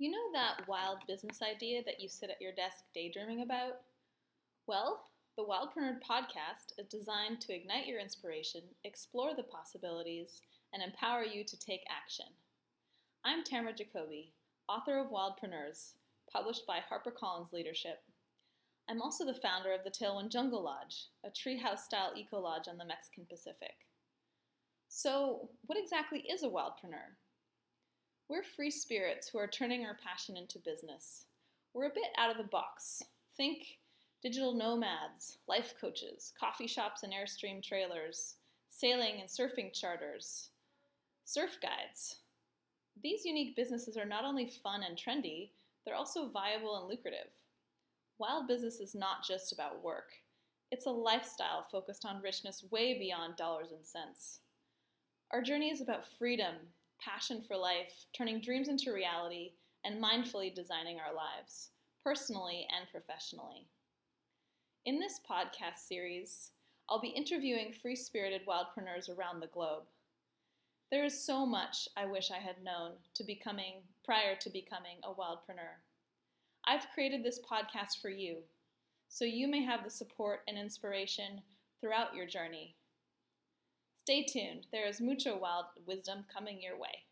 You know that wild business idea that you sit at your desk daydreaming about? Well, the Wildpreneur podcast is designed to ignite your inspiration, explore the possibilities, and empower you to take action. I'm Tamara Jacobi, author of Wildpreneurs, published by HarperCollins Leadership. I'm also the founder of the Tailwind Jungle Lodge, a treehouse style eco lodge on the Mexican Pacific. So, what exactly is a wildpreneur? We're free spirits who are turning our passion into business. We're a bit out of the box. Think digital nomads, life coaches, coffee shops and Airstream trailers, sailing and surfing charters, surf guides. These unique businesses are not only fun and trendy, they're also viable and lucrative. Wild business is not just about work, it's a lifestyle focused on richness way beyond dollars and cents. Our journey is about freedom, passion for life, turning dreams into reality, and mindfully designing our lives, personally and professionally. In this podcast series, I'll be interviewing free spirited wildpreneurs around the globe. There is so much I wish I had known to becoming prior to becoming a wildpreneur. I've created this podcast for you, so you may have the support and inspiration throughout your journey Stay tuned, there is mucho wild wisdom coming your way.